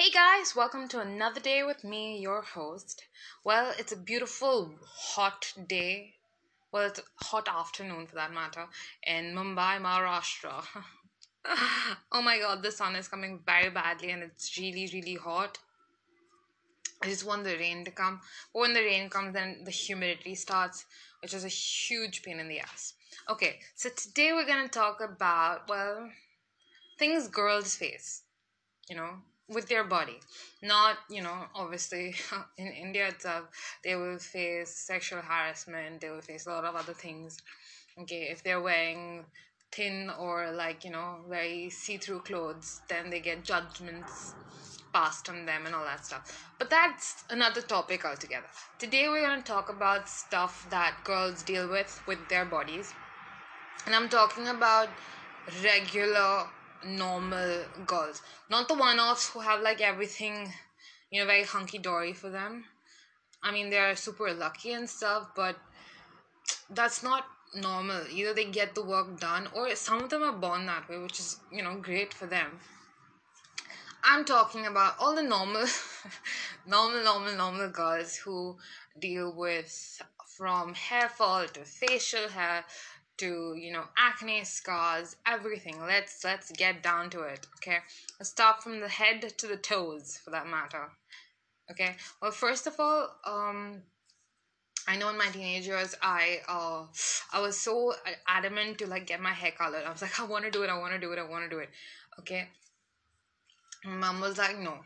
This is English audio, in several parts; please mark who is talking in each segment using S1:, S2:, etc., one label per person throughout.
S1: Hey guys, welcome to another day with me, your host. Well, it's a beautiful hot day. Well, it's a hot afternoon for that matter in Mumbai, Maharashtra. oh my god, the sun is coming very badly and it's really, really hot. I just want the rain to come. But when the rain comes, then the humidity starts, which is a huge pain in the ass. Okay, so today we're gonna talk about, well, things girls face, you know, with their body. Not, you know, obviously in India itself, they will face sexual harassment, they will face a lot of other things. Okay, if they're wearing thin or like, you know, very see through clothes, then they get judgments passed on them and all that stuff. But that's another topic altogether. Today we're going to talk about stuff that girls deal with with their bodies. And I'm talking about regular normal girls, not the one-offs who have like everything, you know, very hunky-dory for them. I mean, they're super lucky and stuff, but that's not normal. Either they get the work done, or some of them are born that way, which is you know great for them. I'm talking about all the normal, normal, normal, normal girls who deal with from hair fall to facial hair to you know acne scars everything let's let's get down to it okay let's start from the head to the toes for that matter okay well first of all um I know in my teenage years I uh I was so adamant to like get my hair colored. I was like I want to do it, I want to do it, I want to do it. Okay. Mom was like no.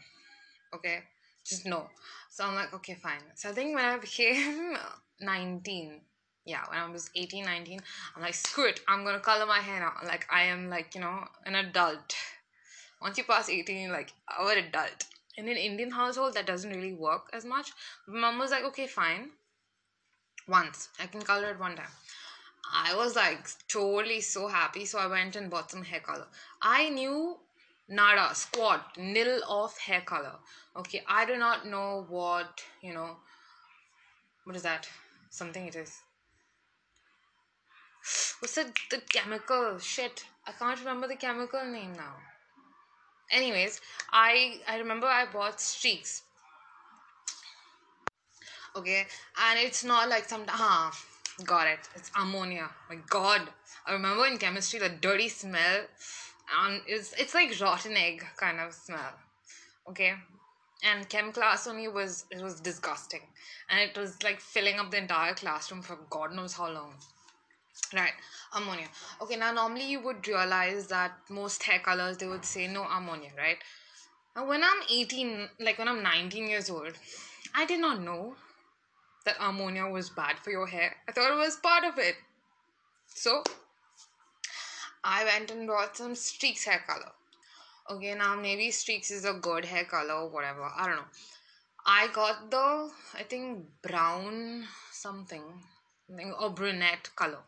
S1: Okay. Just no. So I'm like okay fine. So I think when I became 19 yeah when i was 18 19 i'm like screw it i'm gonna color my hair now. Like i am like you know an adult. Once you pass 18 like our adult. In an indian household that doesn't really work as much. Mom was like okay fine. Once. I can color it one time. I was like totally so happy so i went and bought some hair color. I knew nada squat nil of hair color. Okay i do not know what you know what is that? Something it is What's the, the chemical? Shit. I can't remember the chemical name now. Anyways, I I remember I bought streaks. Okay, and it's not like some huh, got it. It's ammonia. My god. I remember in chemistry the dirty smell and it's it's like rotten egg kind of smell. Okay. And chem class only was it was disgusting. And it was like filling up the entire classroom for God knows how long. Right, ammonia. Okay, now normally you would realize that most hair colors they would say no ammonia, right? Now, when I'm 18, like when I'm 19 years old, I did not know that ammonia was bad for your hair. I thought it was part of it. So, I went and bought some Streaks hair color. Okay, now maybe Streaks is a good hair color or whatever. I don't know. I got the, I think, brown something, or brunette color.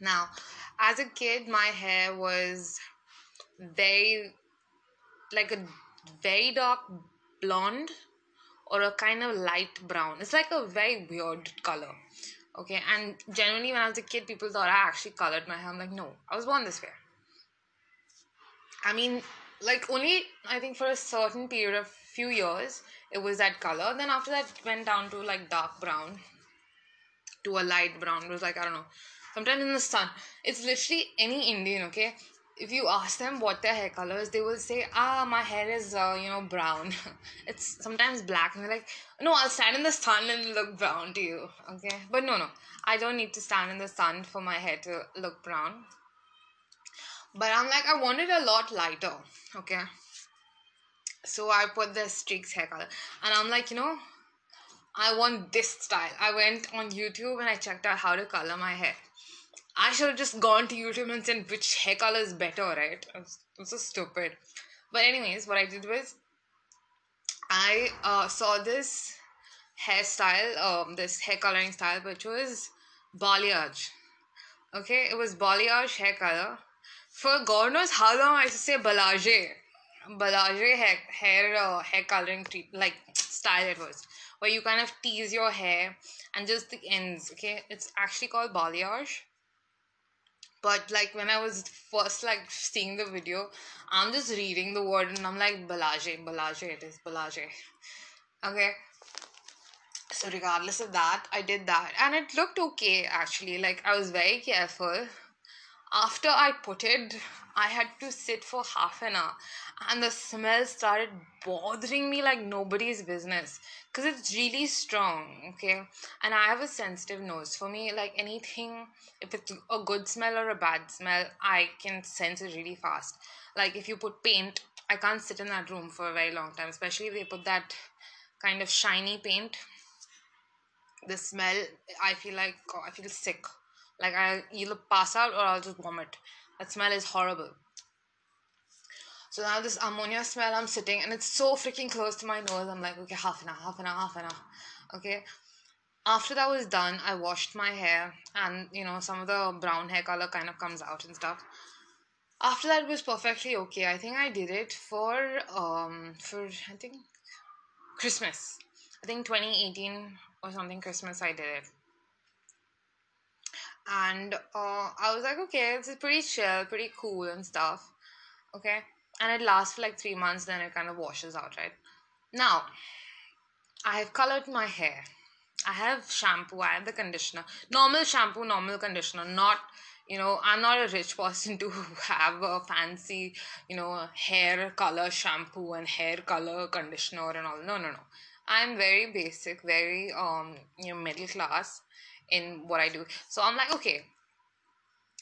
S1: Now, as a kid, my hair was very like a very dark blonde or a kind of light brown. It's like a very weird color. Okay, and generally, when I was a kid, people thought I actually colored my hair. I'm like, no, I was born this way. I mean, like only I think for a certain period of few years, it was that color. Then after that, it went down to like dark brown to a light brown. It was like I don't know sometimes in the sun. It's literally any Indian, okay? If you ask them what their hair color is, they will say, ah, my hair is, uh, you know, brown. it's sometimes black. And they're like, no, I'll stand in the sun and look brown to you, okay? But no, no. I don't need to stand in the sun for my hair to look brown. But I'm like, I want it a lot lighter, okay? So I put the streaks hair color. And I'm like, you know, I want this style. I went on YouTube and I checked out how to color my hair. I should have just gone to YouTube and said which hair color is better, right? It's, so stupid. But anyways, what I did was I uh, saw this hairstyle, um, this hair coloring style, which was balayage. Okay, it was balayage hair color. For God knows how long I used to say balage, balage hair hair uh, hair coloring treat like style it was, where you kind of tease your hair and just the ends. Okay, it's actually called balayage but like when I was first like seeing the video, I'm just reading the word and I'm like balage, balage it is balage. Okay. So regardless of that, I did that and it looked okay actually. Like I was very careful. After I put it, I had to sit for half an hour and the smell started bothering me like nobody's business because it's really strong okay? And i have a sensitive nose. For me like anything if it's a good smell or a bad smell i can sense it really fast. Like if you put paint i can't sit in that room for a very long time especially if they put that kind of shiny paint. The smell i feel like oh, i feel sick. Like i either pass out or i'll just vomit that smell is horrible so now this ammonia smell, I'm sitting and it's so freaking close to my nose. I'm like, okay, half an hour, half an hour, half an hour. Okay. After that was done, I washed my hair and you know, some of the brown hair color kind of comes out and stuff. After that was perfectly okay. I think I did it for um for I think Christmas. I think 2018 or something Christmas I did it. And uh, I was like, okay, this is pretty chill, pretty cool and stuff. Okay and it lasts for like three months, then it kind of washes out, right? Now, I have colored my hair. I have shampoo, I have the conditioner. Normal shampoo, normal conditioner, not you know, I'm not a rich person to have a fancy, you know, hair color shampoo and hair color conditioner and all. No, no, no. I'm very basic, very um, you know, middle class in what I do. So I'm like, okay,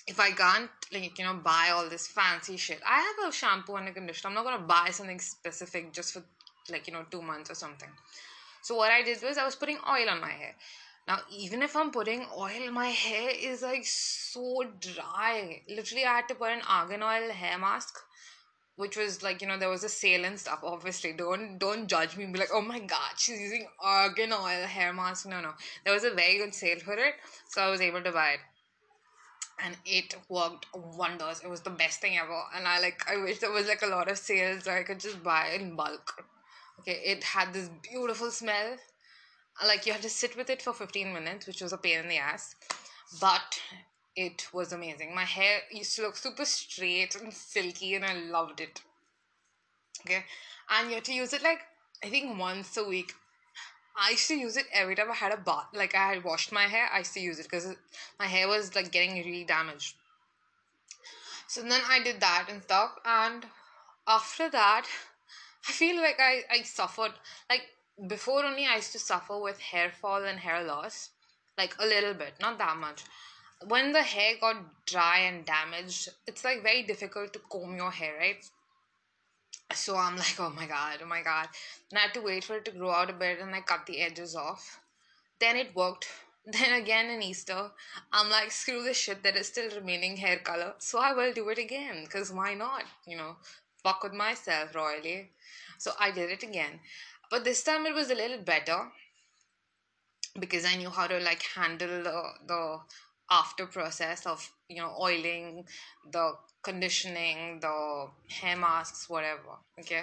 S1: if I can't like you know buy all this fancy shit, I have a shampoo and a conditioner. I'm not gonna buy something specific just for like you know two months or something. So what I did was I was putting oil on my hair. Now even if I'm putting oil, my hair is like so dry. Literally, I had to put an argan oil hair mask, which was like you know there was a sale and stuff. Obviously, don't don't judge me. Be like, oh my god, she's using argan oil hair mask. No, no, there was a very good sale for it, so I was able to buy it and it worked wonders. It was the best thing ever. And I like I wish there was like a lot of sales where I could just buy in bulk. Okay, it had this beautiful smell. Like you had to sit with it for 15 minutes, which was a pain in the ass. But it was amazing. My hair used to look super straight and silky and I loved it. Okay. And you had to use it like I think once a week I used to use it every time I had a bath. Like I had washed my hair, I used to use it because my hair was like getting really damaged. So then I did that and stuff, and after that, I feel like I I suffered like before only I used to suffer with hair fall and hair loss, like a little bit, not that much. When the hair got dry and damaged, it's like very difficult to comb your hair, right? So I'm like, oh my god, oh my god. And I had to wait for it to grow out a bit and I cut the edges off. Then it worked. Then again in Easter, I'm like, screw this shit, there is still remaining hair color. So I will do it again, because why not? You know, fuck with myself royally. So I did it again. But this time it was a little better because I knew how to like handle the, the after process of you know oiling the conditioning, the hair masks, whatever. Okay.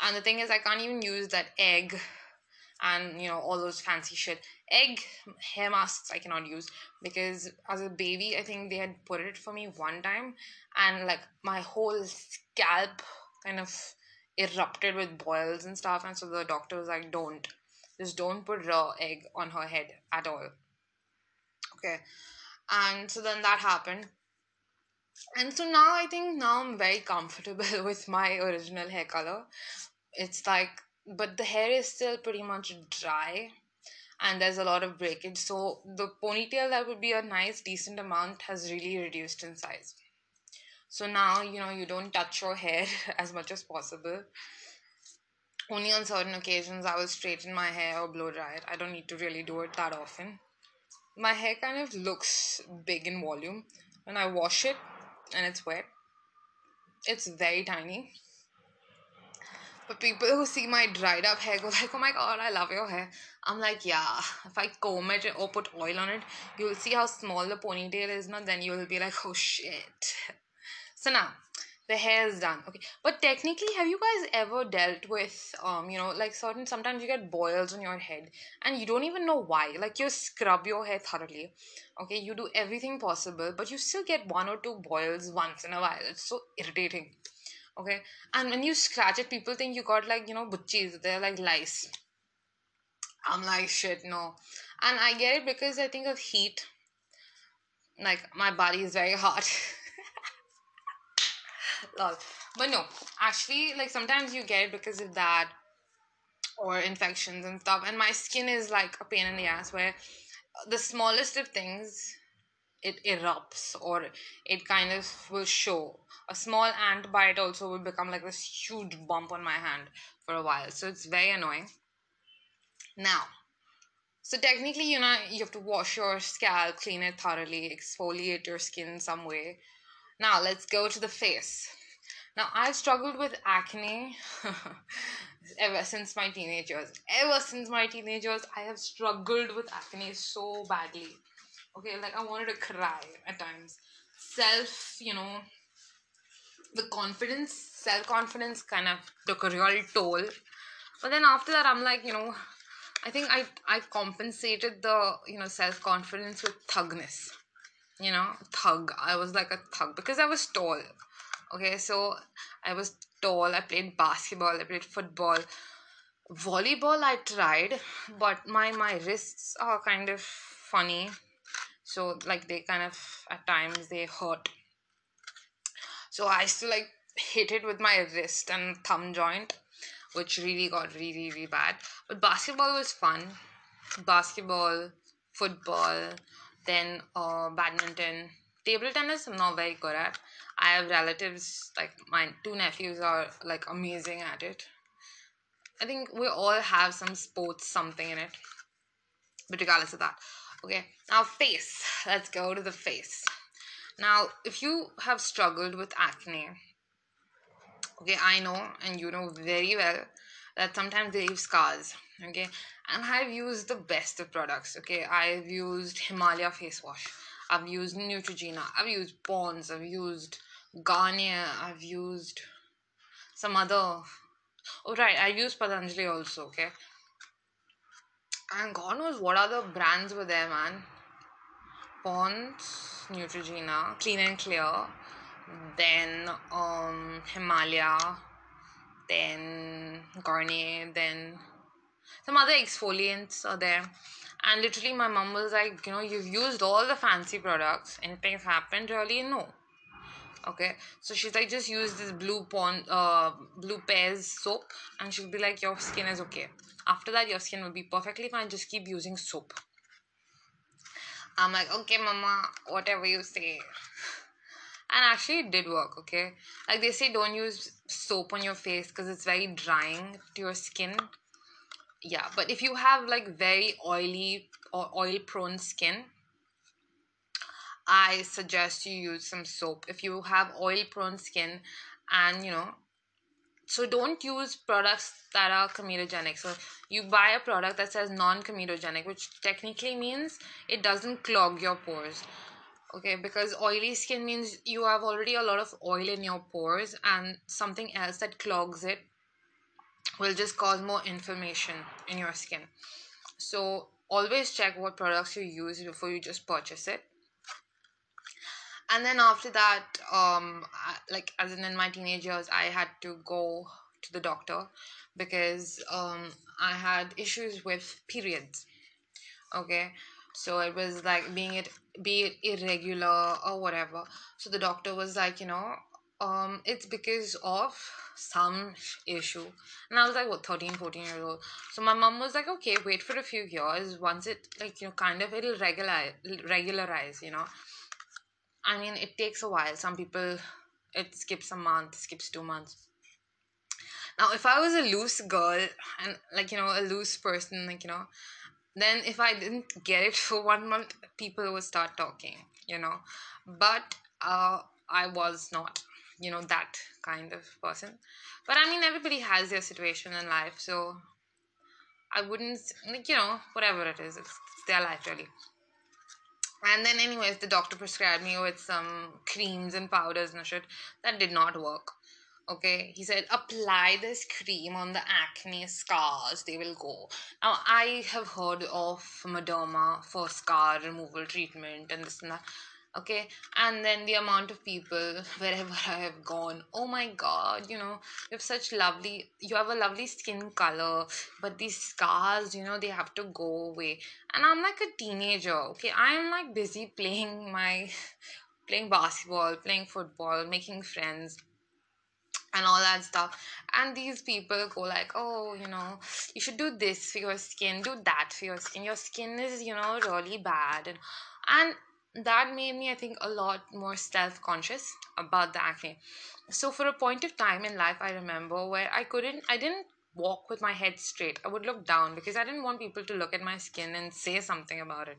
S1: And the thing is, I can't even use that egg and you know all those fancy shit egg hair masks i cannot use because as a baby i think they had put it for me one time and like my whole scalp kind of erupted with boils and stuff and so the doctor was like don't just don't put raw egg on her head at all okay and so then that happened and so now I think now I'm very comfortable with my original hair color. It's like, but the hair is still pretty much dry and there's a lot of breakage. So the ponytail that would be a nice, decent amount has really reduced in size. So now, you know, you don't touch your hair as much as possible. Only on certain occasions I will straighten my hair or blow dry it. I don't need to really do it that often. My hair kind of looks big in volume. When I wash it, and it's wet. It's very tiny. But people who see my dried up hair go like, oh my god, I love your hair. I'm like, yeah, if I comb it or put oil on it, you'll see how small the ponytail is now. Then you'll be like, oh shit. So now, the hair is done. Okay. But technically have you guys ever dealt with um you know like certain sometimes you get boils on your head and you don't even know why. Like you scrub your hair thoroughly. Okay. You do everything possible but you still get one or two boils once in a while. It's so irritating. Okay. And when you scratch it people think you got like you know butchies. They're like lice. I'm like shit no. And i get it because i think of heat. Like my body is very hot lol but no actually like sometimes you get it because of that or infections and stuff. And my skin is like a pain in the ass where the smallest of things it erupts or it kind of will show. A small ant bite also will become like this huge bump on my hand for a while. So it's very annoying. Now so technically you know you have to wash your scalp clean it thoroughly exfoliate your skin some way now let's go to the face now, I've struggled with acne ever since my teenage years. Ever since my teenage years, I have struggled with acne so badly. Okay, like I wanted to cry at times. Self, you know, the confidence, self confidence kind of took a real toll. But then after that, I'm like, you know, I think I I compensated the you know self confidence with thugness. You know, thug. I was like a thug because I was tall. Okay so i was tall. I played basketball. I played football. Volleyball i tried but my my wrists are kind of funny. So like they kind of at times they hurt. So i still like hit it with my wrist and thumb joint which really got really really bad. But basketball was fun. Basketball football then uh, badminton table tennis i'm not very good at I have relatives like my two nephews are like amazing at it. I think we all have some sports something in it. But regardless of that. Okay, now face. Let's go to the face. Now, if you have struggled with acne, okay, I know and you know very well that sometimes they leave scars. Okay, and I've used the best of products. Okay, I've used Himalaya face wash. I've used Neutrogena. I've used Pond's. I've used Garnier, I've used some other. Oh, right, I used Patanjali also, okay? And God knows what other brands were there, man. Pond's, Neutrogena, Clean and Clear, then um Himalaya, then Garnier, then some other exfoliants are there. And literally, my mom was like, you know, you've used all the fancy products. Anything's happened? Really? No okay so she's like just use this blue pond uh blue pears soap and she'll be like your skin is okay after that your skin will be perfectly fine just keep using soap i'm like okay mama whatever you say and actually it did work okay like they say don't use soap on your face because it's very drying to your skin yeah but if you have like very oily or oil prone skin I suggest you use some soap. If you have oil prone skin and you know so don't use products that are comedogenic. So you buy a product that says non-comedogenic which technically means it doesn't clog your pores okay? Because oily skin means you have already a lot of oil in your pores and something else that clogs it will just cause more inflammation in your skin. So always check what products you use before you just purchase it. And then after that um like as in in my teenage years i had to go to the doctor because um i had issues with periods. Okay? So it was like being it be it irregular or whatever. So the doctor was like you know um it's because of some issue and i was like what 13 14 years old so my mom was like okay wait for a few years once it like you know kind of it'll regularize regularize you know I mean, it takes a while. Some people, it skips a month, skips two months. Now, if I was a loose girl and like, you know, a loose person, like, you know, then if I didn't get it for one month, people would start talking, you know. But uh, I was not, you know, that kind of person. But I mean, everybody has their situation in life. So I wouldn't, like, you know, whatever it is, it's, it's their life really. And then, anyways, the doctor prescribed me with some creams and powders and shit. That did not work. Okay, he said, apply this cream on the acne scars, they will go. Now, I have heard of Mederma for scar removal treatment and this and that. Okay, and then the amount of people wherever I have gone, oh my god, you know, you have such lovely, you have a lovely skin color, but these scars, you know, they have to go away. And I'm like a teenager, okay, I'm like busy playing my, playing basketball, playing football, making friends and all that stuff. And these people go like oh you know you should do this for your skin do that for your skin. Your skin is you know really bad. And and that made me i think a lot more self-conscious about the acne. So for a point of time in life i remember where i couldn't i didn't walk with my head straight. I would look down because i didn't want people to look at my skin and say something about it.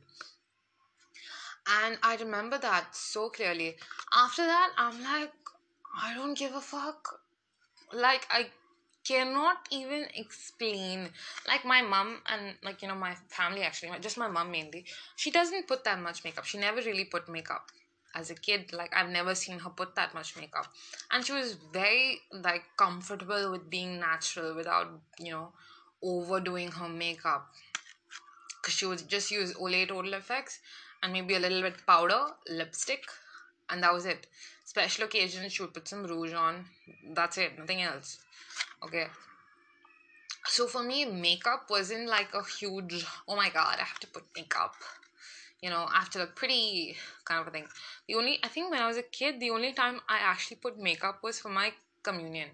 S1: And i remember that so clearly. After that i'm like I don't give a fuck. Like I cannot even explain. Like my mom and like you know my family actually, just my mom mainly. She doesn't put that much makeup. She never really put makeup as a kid. Like I've never seen her put that much makeup, and she was very like comfortable with being natural without you know overdoing her makeup. Cause she would just use Olay Total Effects and maybe a little bit powder, lipstick, and that was it. Special occasions, she would put some rouge on. That's it, nothing else. Okay. So for me, makeup wasn't like a huge, oh my god, I have to put makeup. You know, I have to look pretty kind of a thing. The only, I think when I was a kid, the only time I actually put makeup was for my communion.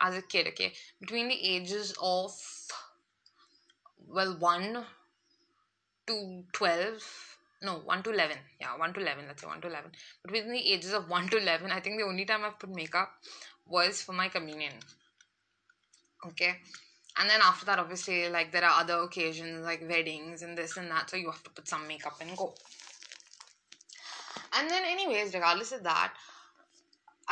S1: As a kid, okay? Between the ages of, well, 1 to 12 no 1 to 11 yeah 1 to 11 let's say 1 to 11 but within the ages of 1 to 11 i think the only time i've put makeup was for my communion okay and then after that obviously like there are other occasions like weddings and this and that so you have to put some makeup and go and then anyways regardless of that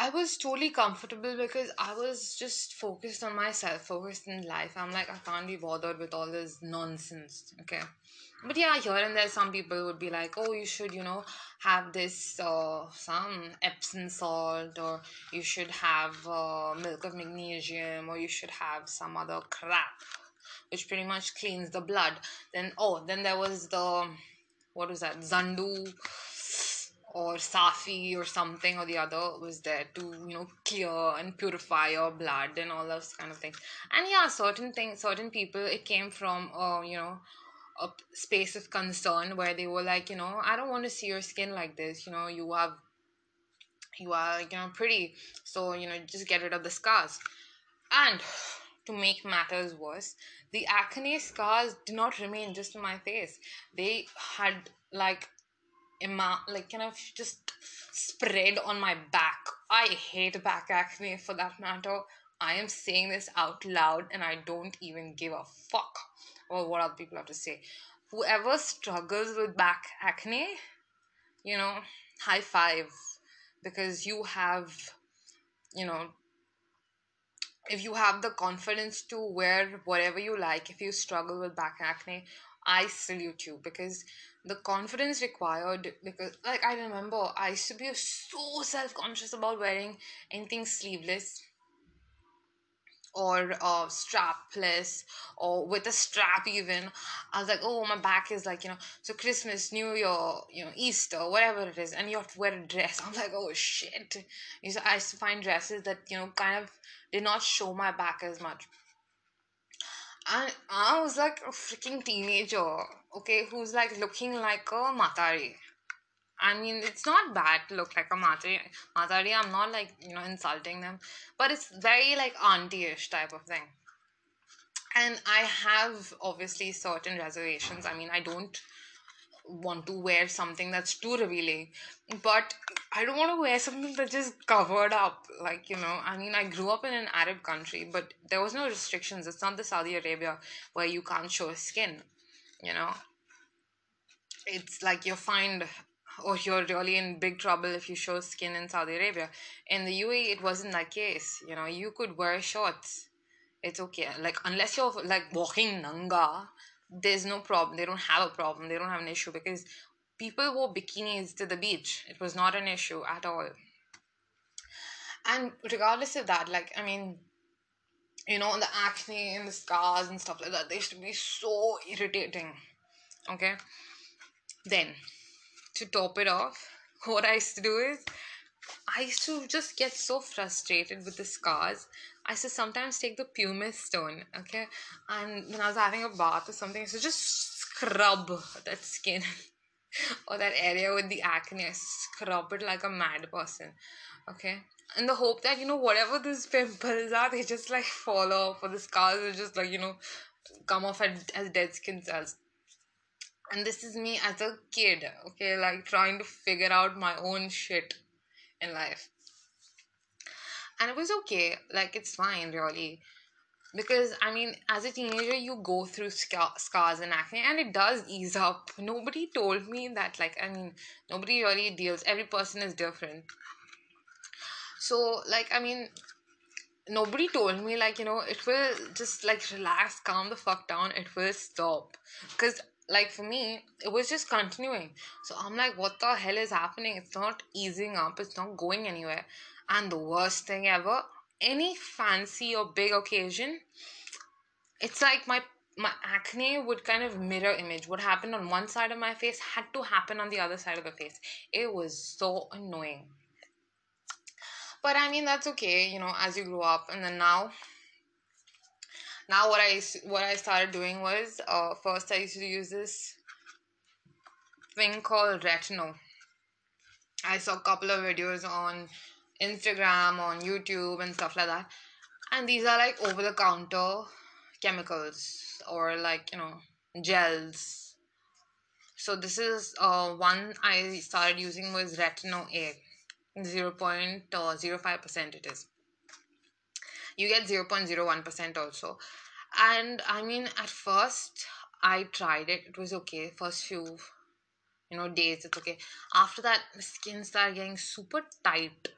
S1: I was totally comfortable because I was just focused on myself, focused in life. I'm like, I can't be bothered with all this nonsense. Okay. But yeah, here and there, some people would be like, oh, you should, you know, have this, uh, some Epsom salt, or you should have uh, milk of magnesium, or you should have some other crap, which pretty much cleans the blood. Then, oh, then there was the, what was that, Zandu or Safi or something or the other was there to you know clear and purify your blood and all those kind of things and yeah certain things certain people it came from uh, you know a space of concern where they were like you know I don't want to see your skin like this you know you have you are you know pretty so you know just get rid of the scars and to make matters worse the acne scars did not remain just on my face they had like ima- like kind of just spread on my back. I hate back acne for that matter. I am saying this out loud and I don't even give a fuck about what other people have to say. Whoever struggles with back acne, you know, high five because you have, you know, if you have the confidence to wear whatever you like, if you struggle with back acne, I salute you because the confidence required because like I remember I used to be so self conscious about wearing anything sleeveless or uh, strapless or with a strap even. I was like oh my back is like you know so christmas new year you know easter whatever it is and you have to wear a dress. I'm like oh shit. You so i used to find dresses that you know kind of did not show my back as much. And I was like a freaking teenager, okay, who's like looking like a matari. I mean, it's not bad to look like a matari. Matari, I'm not like, you know, insulting them, but it's very like auntie-ish type of thing. And I have obviously certain reservations. I mean, I don't want to wear something that's too revealing but i don't want to wear something that's just covered up like you know i mean i grew up in an arab country but there was no restrictions it's not the saudi arabia where you can't show skin you know it's like you're fined or you're really in big trouble if you show skin in saudi arabia in the uae it wasn't that case you know you could wear shorts it's okay like unless you're like walking nanga there's no problem they don't have a problem they don't have an issue because people wore bikinis to the beach. It was not an issue at all. And regardless of that, like, I mean, you know, the acne and the scars and stuff like that, they used to be so irritating. Okay? Then, to top it off, what I used to do is, I used to just get so frustrated with the scars. I used to sometimes take the pumice stone, okay, and when I was having a bath or something, I used to just scrub that skin or that area with the acne. I scrub it like a mad person, okay, in the hope that you know whatever these pimples are, they just like fall off, or the scars will just like you know come off as, as dead skin cells and this is me as a kid okay like trying to figure out my own shit in life. And it was okay like it's fine really. Because i mean as a teenager you go through scar- scars and acne and it does ease up. Nobody told me that like i mean nobody really deals every person is different. So like i mean nobody told me like you know it will just like relax calm the fuck down it will stop. Because like for me it was just continuing. So i'm like what the hell is happening? It's not easing up. It's not going anywhere. And the worst thing ever any fancy or big occasion it's like my my acne would kind of mirror image. What happened on one side of my face had to happen on the other side of the face. It was so annoying. But i mean that's okay you know as you grow up. And then now now what i what i started doing was uh, first i used to use this thing called retinol. I saw a couple of videos on instagram on youtube and stuff like that. And these are like over the counter chemicals or like you know gels. So this is uh, one i started using was retinol a. 0.05% it is you get 0.01% also. And i mean at first i tried it. It was okay. First few you know days it's okay. After that skin started getting super tight.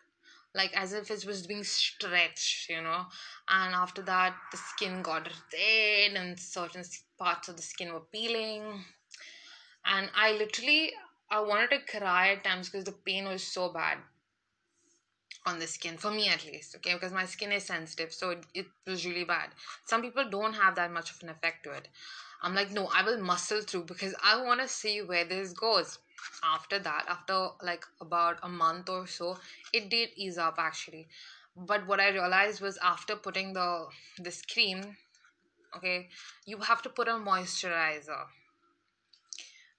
S1: Like as if it was being stretched you know. And after that the skin got red and certain parts of the skin were peeling. And i literally i wanted to cry at times because the pain was so bad on the skin for me at least okay? Because my skin is sensitive so it, it was really bad. Some people don't have that much of an effect to it. I'm like no i will muscle through because i want to see where this goes. After that after like about a month or so it did ease up actually. But what i realized was after putting the this cream okay you have to put a moisturizer.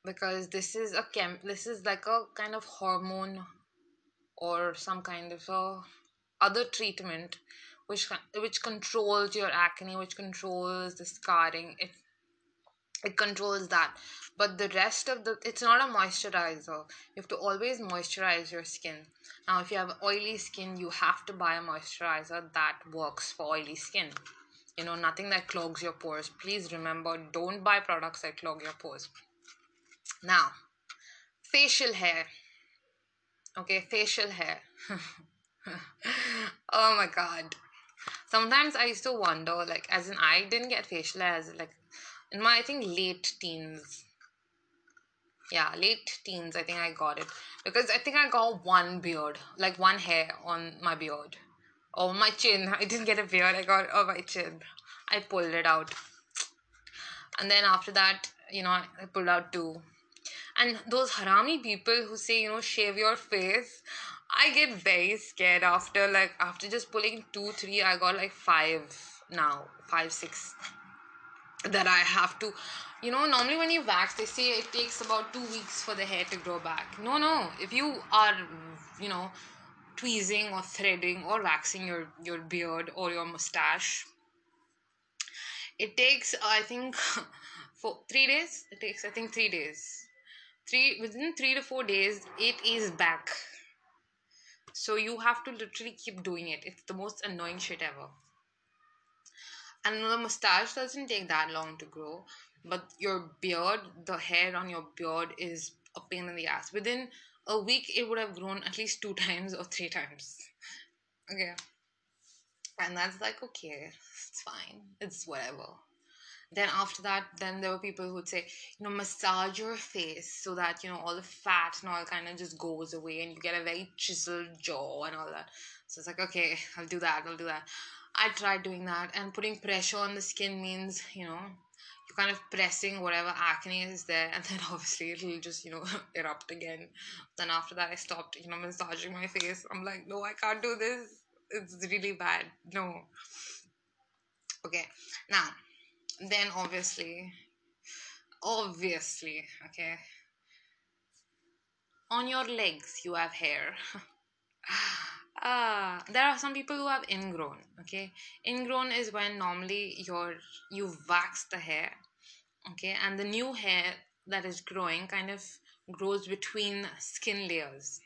S1: Because this is a chem this is like a kind of hormone or some kind of a other treatment which which controls your acne which controls the scarring it it controls that. But the rest of the it's not a moisturizer. You have to always moisturize your skin. Now if you have oily skin you have to buy a moisturizer that works for oily skin. You know nothing that clogs your pores. Please remember don't buy products that clog your pores. Now facial hair okay facial hair. Oh my god. Sometimes i used to wonder like as in i didn't get facial hair as like in my i think late teens. Yeah late teens i think i got it. Because i think i got one beard like one hair on my beard. Or my chin. I didn't get a beard. I got oh my chin. I pulled it out. And then after that you know i pulled out two and those harami people who say you know shave your face i get very scared after like after just pulling two three i got like five now five six that i have to you know normally when you wax they say it takes about two weeks for the hair to grow back. No no if you are you know tweezing or threading or waxing your your beard or your mustache it takes i think for three days? It takes i think three days three within three to four days it is back. So you have to literally keep doing it. It's the most annoying shit ever. And the mustache doesn't take that long to grow but your beard the hair on your beard is a pain in the ass. Within a week it would have grown at least two times or three times. Okay. And that's like okay it's fine. It's whatever then after that then there were people who would say you know massage your face so that you know all the fat and all kind of just goes away and you get a very chiseled jaw and all that. So it's like okay i'll do that i'll do that. I tried doing that and putting pressure on the skin means you know you're kind of pressing whatever acne is there and then obviously it'll just you know erupt again. Then after that i stopped you know massaging my face. I'm like no i can't do this. It's really bad. No. Okay now then obviously obviously okay. On your legs you have hair. Ah there are some people who have ingrown okay. Ingrown is when normally your you wax the hair okay and the new hair that is growing kind of grows between skin layers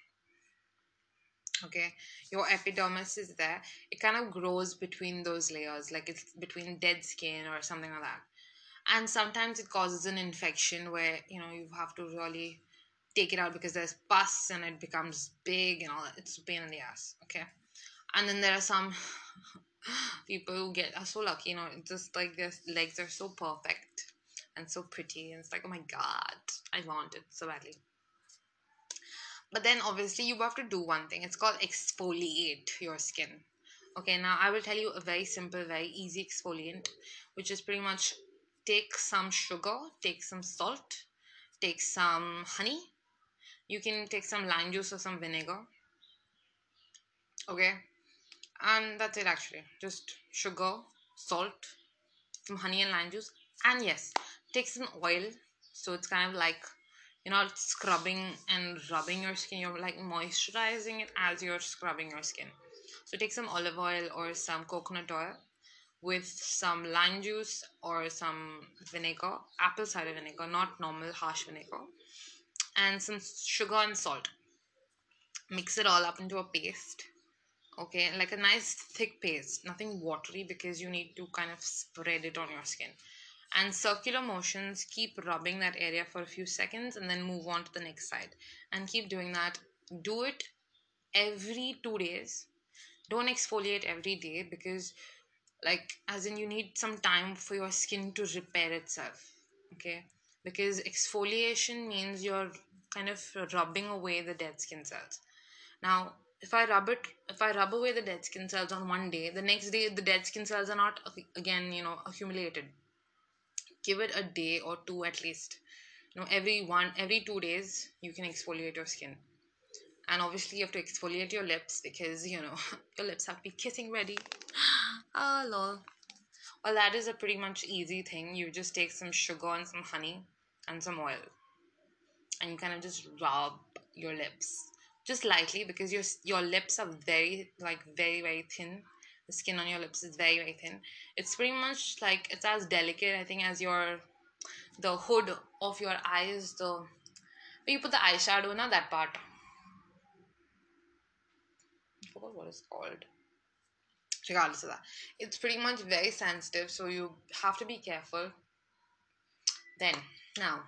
S1: okay? Your epidermis is there. It kind of grows between those layers like it's between dead skin or something like that. And sometimes it causes an infection where you know you have to really take it out because there's pus and it becomes big and all that. It's a pain in the ass okay? And then there are some people who get are so lucky you know just like their legs are so perfect and so pretty and it's like oh my god i want it so badly but then obviously you have to do one thing. It's called exfoliate your skin. Okay now i will tell you a very simple very easy exfoliant which is pretty much take some sugar take some salt take some honey. You can take some lime juice or some vinegar. Okay? And that's it actually. Just sugar salt some honey and lime juice. And yes take some oil. So it's kind of like you're not scrubbing and rubbing your skin you're like moisturizing it as you're scrubbing your skin. So take some olive oil or some coconut oil with some lime juice or some vinegar apple cider vinegar not normal harsh vinegar and some sugar and salt. Mix it all up into a paste okay? Like a nice thick paste nothing watery because you need to kind of spread it on your skin and circular motions keep rubbing that area for a few seconds and then move on to the next side. And keep doing that. Do it every 2 days. Don't exfoliate every day because like as in you need some time for your skin to repair itself okay? Because exfoliation means you're kind of rubbing away the dead skin cells. Now if i rub it if i rub away the dead skin cells on one day the next day the dead skin cells are not again you know accumulated give it a day or two at least. You know every one every two days you can exfoliate your skin. And obviously you have to exfoliate your lips because you know your lips have to be kissing ready. Oh lol. Well that is a pretty much easy thing. You just take some sugar and some honey and some oil. And you kind of just rub your lips just lightly because your your lips are very like very very thin the skin on your lips is very very thin. It's pretty much like it's as delicate i think as your the hood of your eyes the where you put the eyeshadow now that part. I forgot what it's called. Regardless of that. It's pretty much very sensitive so you have to be careful. Then now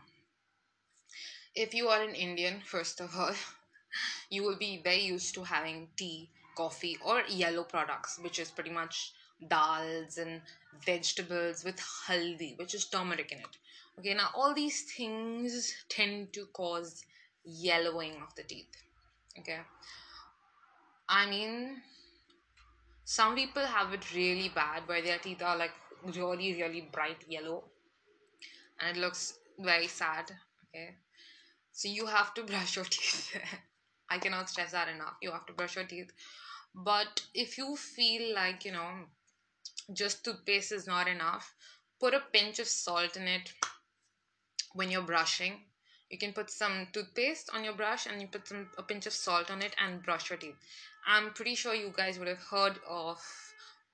S1: if you are an indian first of all you will be very used to having tea coffee or yellow products which is pretty much dals and vegetables with haldi which is turmeric in it. Okay now all these things tend to cause yellowing of the teeth. Okay? I mean some people have it really bad where their teeth are like really really bright yellow and it looks very sad. Okay? So you have to brush your teeth. I cannot stress that enough. You have to brush your teeth but if you feel like you know just toothpaste is not enough put a pinch of salt in it when you're brushing. You can put some toothpaste on your brush and you put some a pinch of salt on it and brush your teeth. I'm pretty sure you guys would have heard of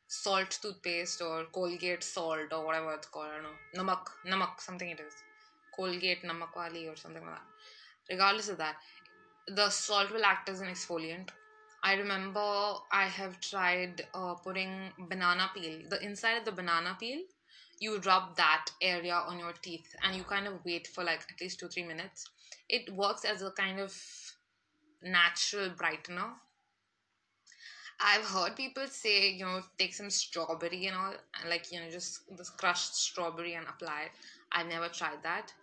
S1: salt toothpaste or colgate salt or whatever it's called i don't know. Namak namak something it is. Colgate namak wali or something like that. Regardless of that the salt will act as an exfoliant I remember I have tried uh, putting banana peel. The inside of the banana peel, you rub that area on your teeth and you kind of wait for like at least two, three minutes. It works as a kind of natural brightener. I've heard people say, you know, take some strawberry and all, and like, you know, just this crushed strawberry and apply it. I've never tried that.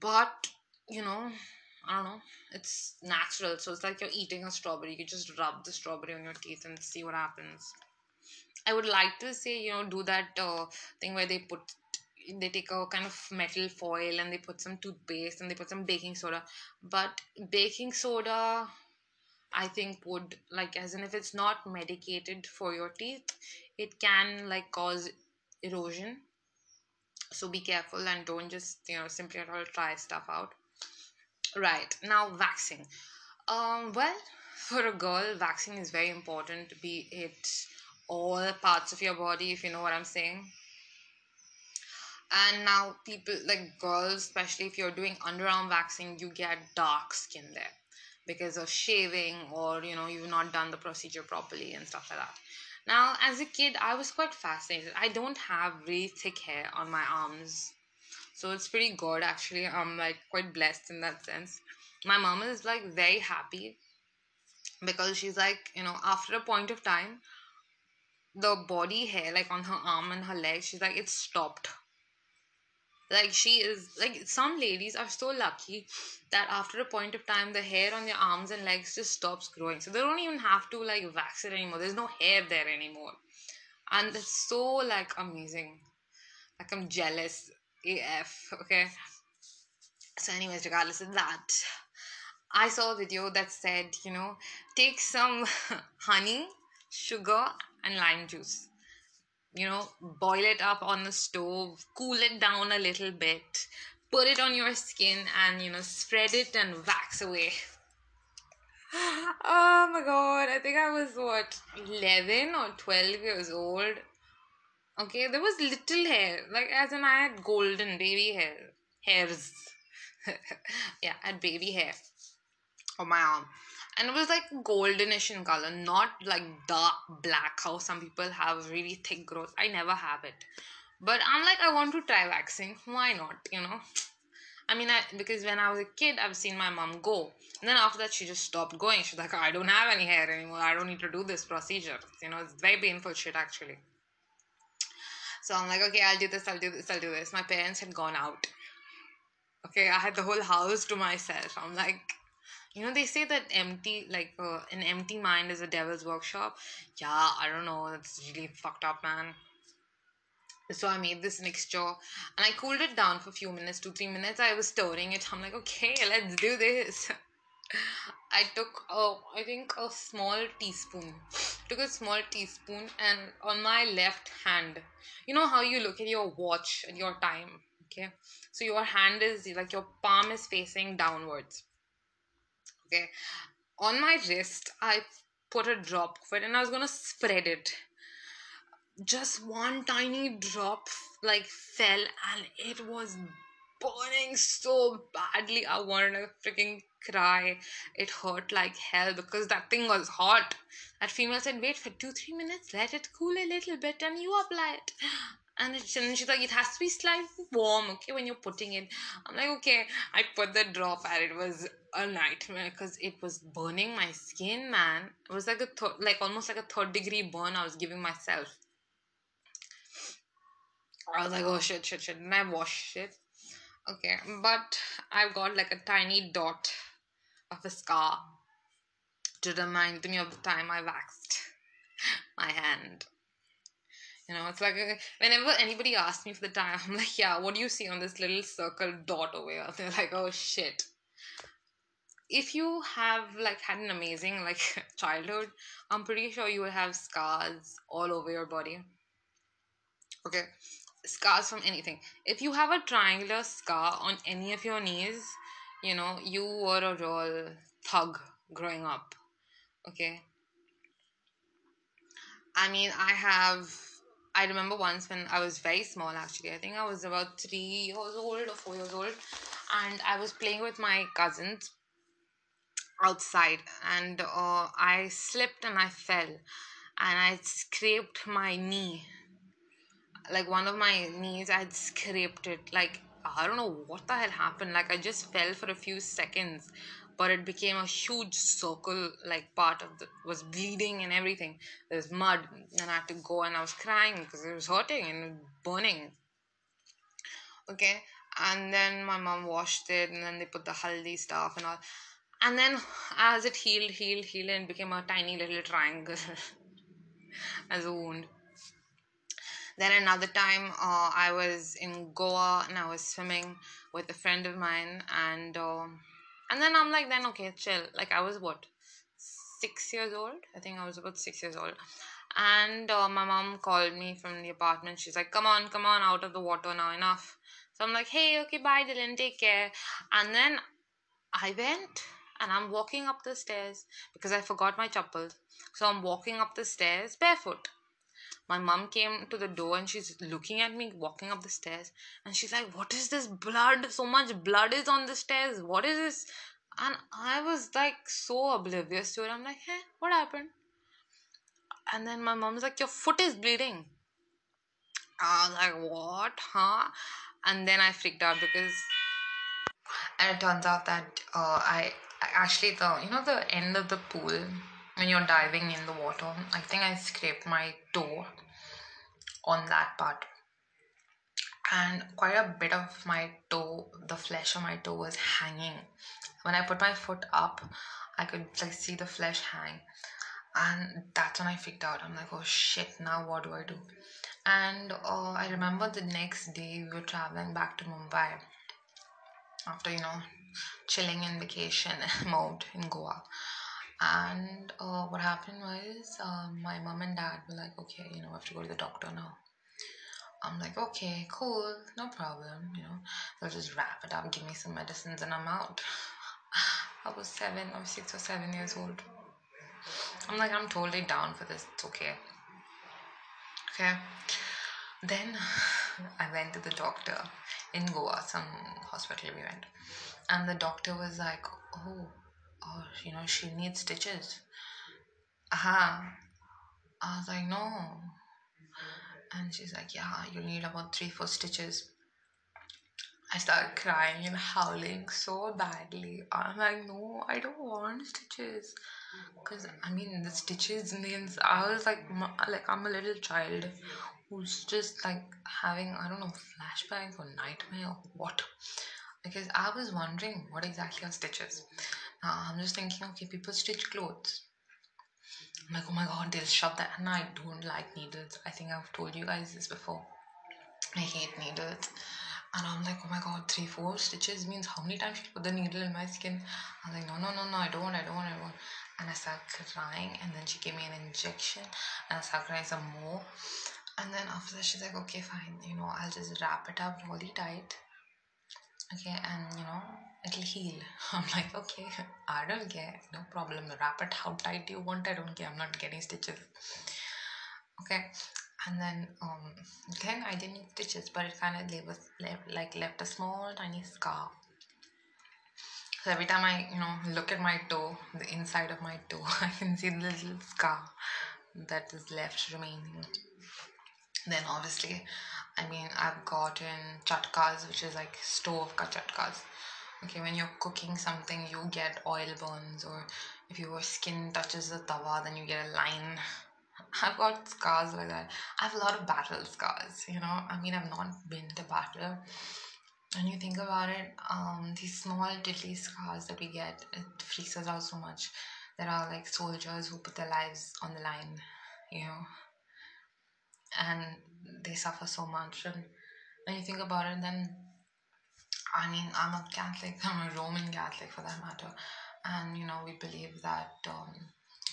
S1: But, you know, I don't know, it's natural. So it's like you're eating a strawberry. You just rub the strawberry on your teeth and see what happens. I would like to say, you know, do that uh, thing where they put they take a kind of metal foil and they put some toothpaste and they put some baking soda. But baking soda, I think would like as in if it's not medicated for your teeth, it can like cause erosion. So be careful and don't just you know simply at all try stuff out. Right now, waxing. Um, well, for a girl, waxing is very important. Be it all parts of your body, if you know what I'm saying and now people like girls especially if you're doing underarm waxing you get dark skin there because of shaving or you know you've not done the procedure properly and stuff like that now as a kid i was quite fascinated i don't have really thick hair on my arms so it's pretty good actually. I'm like quite blessed in that sense. My mom is like very happy because she's like you know after a point of time the body hair like on her arm and her legs she's like it stopped. Like she is like some ladies are so lucky that after a point of time the hair on their arms and legs just stops growing. So they don't even have to like wax it anymore. There's no hair there anymore. And it's so like amazing. Like i'm jealous af okay so anyways regardless of that i saw a video that said you know take some honey sugar and lime juice you know, boil it up on the stove, cool it down a little bit, put it on your skin, and you know, spread it and wax away. oh my god, I think I was what, 11 or 12 years old. Okay, there was little hair, like as in I had golden baby hair, hairs. yeah, I had baby hair on my arm. And it was like goldenish in color not like dark black how some people have really thick growth. I never have it. But i'm like i want to try waxing. Why not you know? I mean I, because when i was a kid i've seen my mom go. And then after that she just stopped going. She's like i don't have any hair anymore. I don't need to do this procedure. You know it's very painful shit actually so i'm like okay i'll do this i'll do this i'll do this. My parents had gone out. Okay i had the whole house to myself. I'm like you know they say that empty like uh, an empty mind is a devil's workshop. Yeah i don't know. That's really fucked up man. So i made this mixture and i cooled it down for a few minutes two three minutes. I was stirring it. I'm like okay let's do this. I took uh, i think a small teaspoon took a small teaspoon and on my left hand you know how you look at your watch at your time okay so your hand is like your palm is facing downwards Okay. On my wrist, I put a drop of it and I was gonna spread it. Just one tiny drop like fell and it was burning so badly. I wanted to freaking cry. It hurt like hell because that thing was hot. That female said, wait for two, three minutes, let it cool a little bit and you apply it and, and she's like, it has to be slightly warm, okay, when you're putting it. I'm like, okay. I put the drop and it was a nightmare because it was burning my skin, man. It was like a th- like almost like a third degree burn I was giving myself. I was like, oh shit, shit, shit. And I washed it. Okay, but I've got like a tiny dot of a scar to remind me of the time I waxed my hand. You know, it's like uh, whenever anybody asks me for the time, I'm like, yeah, what do you see on this little circle dot over here? They're like, oh shit. If you have like had an amazing like childhood, I'm pretty sure you will have scars all over your body. Okay, scars from anything. If you have a triangular scar on any of your knees, you know, you were a real thug growing up. Okay. I mean, I have I remember once when I was very small, actually, I think I was about three years old or four years old, and I was playing with my cousins outside, and uh, I slipped and I fell, and I scraped my knee. Like one of my knees, I had scraped it. Like I don't know what the hell happened. Like I just fell for a few seconds, but it became a huge circle like part of the was bleeding and everything there's mud and i had to go and i was crying because it was hurting and burning okay and then my mom washed it and then they put the haldi stuff and all and then as it healed healed healed and became a tiny little triangle as a wound then another time uh, i was in goa and i was swimming with a friend of mine and uh, and then i'm like then okay chill. Like i was what six years old? I think i was about six years old. And uh, my mom called me from the apartment. She's like come on come on out of the water now enough. So i'm like hey okay bye dylan take care. And then i went and I'm walking up the stairs because I forgot my chappals. So I'm walking up the stairs barefoot. My mom came to the door and she's looking at me walking up the stairs and she's like, What is this blood? So much blood is on the stairs. What is this? And I was like so oblivious to it. I'm like, Hey, what happened? And then my mom's like, Your foot is bleeding. I was like, What? Huh? And then I freaked out because and it turns out that uh, I actually the you know the end of the pool when you're diving in the water i think i scraped my toe on that part. And quite a bit of my toe the flesh of my toe was hanging. When i put my foot up i could like see the flesh hang. And that's when i freaked out. I'm like oh shit now what do i do? And uh, i remember the next day we were traveling back to mumbai after you know chilling in vacation mode in Goa. And uh, what happened was um, my mom and dad were like, okay, you know, I have to go to the doctor now. I'm like, okay, cool, no problem, you know, they'll just wrap it up, give me some medicines, and I'm out. I was seven or six or seven years old. I'm like, I'm totally down for this, it's okay. Okay. Then I went to the doctor in Goa, some hospital we went and the doctor was like oh oh you know she needs stitches. Uh-huh. i was like no. And she's like yeah you need about three four stitches. I started crying and howling so badly. I'm like no i don't want stitches. Because i mean the stitches means i was like like i'm a little child who's just like having i don't know flashback or nightmare or what. Because I was wondering what exactly are stitches. Now I'm just thinking, okay, people stitch clothes. I'm like, oh my god, they'll shove that. And I don't like needles. I think I've told you guys this before. I hate needles. And I'm like, oh my god, three, four stitches means how many times should put the needle in my skin? I'm like, no, no, no, no, I don't, I don't, I don't. And I started crying, and then she gave me an injection, and I started crying some more. And then after that, she's like, okay, fine, you know, I'll just wrap it up really tight okay and you know it'll heal. I'm like okay i don't care. No problem. Wrap it how tight you want. I don't care. I'm not getting stitches. Okay. And then um then i didn't need stitches but it kind of left, like left a small tiny scar. So every time i you know look at my toe the inside of my toe i can see the little scar that is left remaining. Then obviously I mean, I've gotten chatkas, which is like stove ka chatkas. Okay, when you're cooking something, you get oil burns, or if your skin touches the tawa, then you get a line. I've got scars like that. I have a lot of battle scars, you know. I mean, I've not been to battle. When you think about it, um, these small diddly scars that we get, it freaks us out so much. There are like soldiers who put their lives on the line, you know and they suffer so much and when you think about it then i mean i'm a catholic i'm a roman catholic for that matter. And you know we believe that um,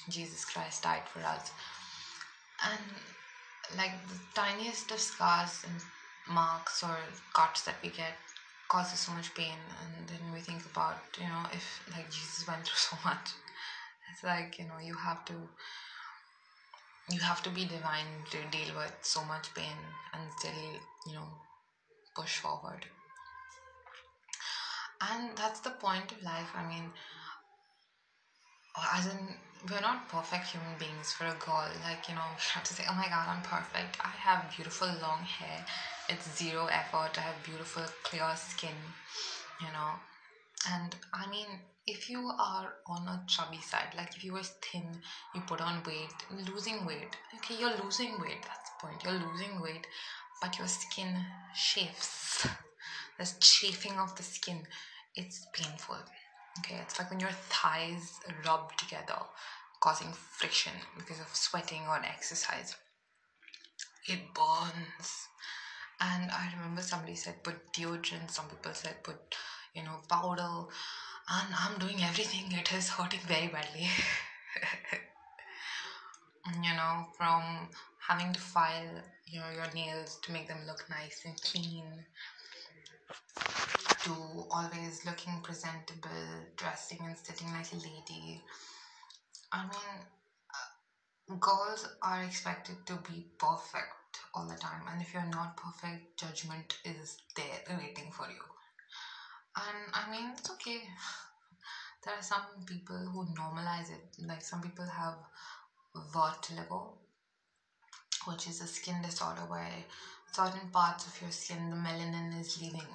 S1: jesus christ died for us. And like the tiniest of scars and marks or cuts that we get causes so much pain. And then we think about you know if like jesus went through so much. It's like you know you have to you have to be divine to deal with so much pain and still you know push forward and that's the point of life i mean as in we're not perfect human beings for a girl like you know we have to say oh my god i'm perfect. I have beautiful long hair. It's zero effort. I have beautiful clear skin you know? And i mean if you are on a chubby side like if you were thin you put on weight losing weight okay you're losing weight that's the point. You're losing weight but your skin chafes this chafing of the skin it's painful okay? It's like when your thighs rub together causing friction because of sweating or exercise. It burns. And i remember somebody said put deodorant some people said put you know powder. And i'm doing everything. It is hurting very badly. You know from having to file you know your nails to make them look nice and clean to always looking presentable dressing and sitting like a lady. I mean uh, girls are expected to be perfect all the time and if you're not perfect judgment is there waiting for you. And i mean it's okay. There are some people who normalize it. Like some people have vitiligo which is a skin disorder where certain parts of your skin the melanin is leaving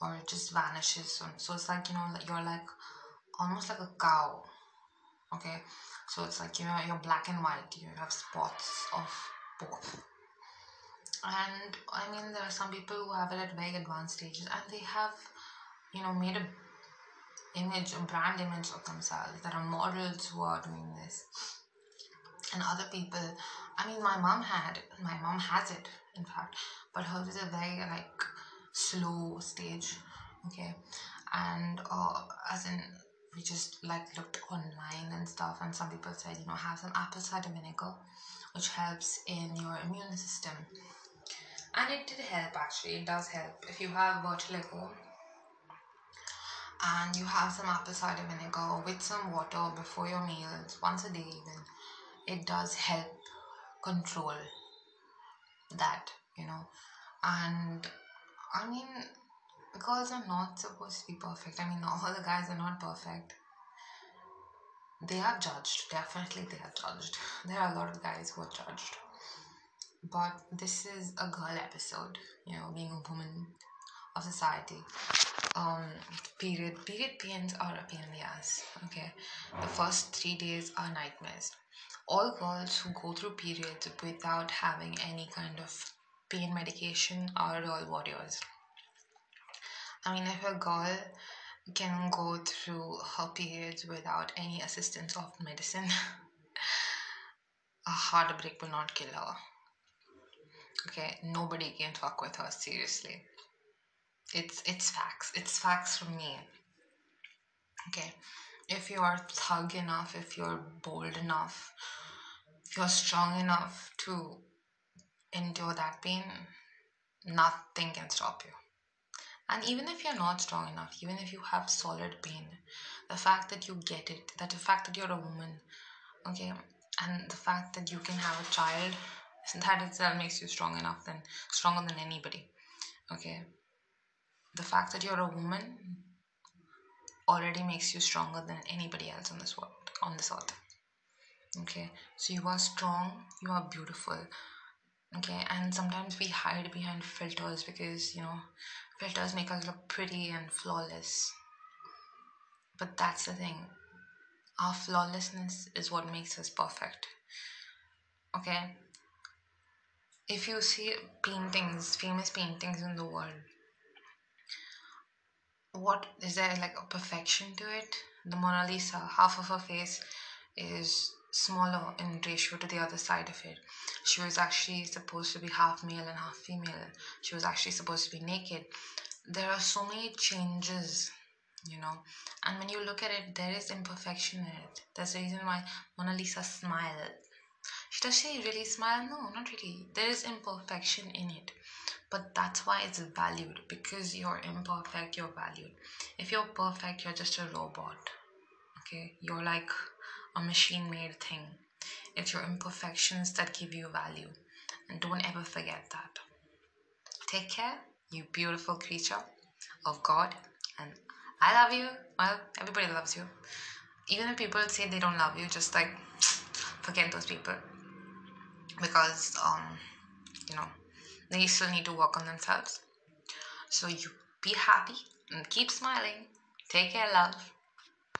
S1: or it just vanishes. So it's like you know you're like almost like a cow okay? So it's like you know you're black and white. You have spots of both. And i mean there are some people who have it at very advanced stages and they have you know made a image a brand image of themselves. There are models who are doing this. And other people i mean my mom had my mom has it in fact but hers is a very like slow stage okay? And uh, as in we just like looked online and stuff and some people said you know have some apple cider vinegar which helps in your immune system. And it did help actually. It does help. If you have vitiligo and you have some apple cider vinegar with some water before your meals once a day even it does help control that you know? And i mean girls are not supposed to be perfect. I mean all the guys are not perfect. They are judged. Definitely they are judged. There are a lot of guys who are judged. But this is a girl episode you know being a woman of society. Um period. Period pains are a pain in the ass okay? The first three days are nightmares. All girls who go through periods without having any kind of pain medication are all warriors i mean if a girl can go through her periods without any assistance of medicine a heartbreak will not kill her. Okay nobody can fuck with her seriously. It's it's facts. It's facts from me. Okay if you are thug enough if you're bold enough if you're strong enough to endure that pain nothing can stop you. And even if you're not strong enough even if you have solid pain the fact that you get it that the fact that you're a woman okay and the fact that you can have a child that itself makes you strong enough then stronger than anybody okay? The fact that you're a woman already makes you stronger than anybody else on this world on this earth okay? So you are strong you are beautiful okay and sometimes we hide behind filters because you know filters make us look pretty and flawless. But that's the thing. Our flawlessness is what makes us perfect. Okay? If you see paintings famous paintings in the world what is there like a perfection to it? The mona lisa half of her face is smaller in ratio to the other side of it. She was actually supposed to be half male and half female. She was actually supposed to be naked. There are so many changes you know. And when you look at it there is imperfection in it. That's the reason why mona lisa smiled. Does she really smile? No not really. There is imperfection in it. But that's why it's valued because you're imperfect you're valued. If you're perfect you're just a robot okay? You're like a machine made thing. It's your imperfections that give you value. And don't ever forget that. Take care you beautiful creature of god and i love you. Well everybody loves you. Even if people say they don't love you just like forget those people. Because um you know they still need to work on themselves. So you be happy and keep smiling. Take care, love.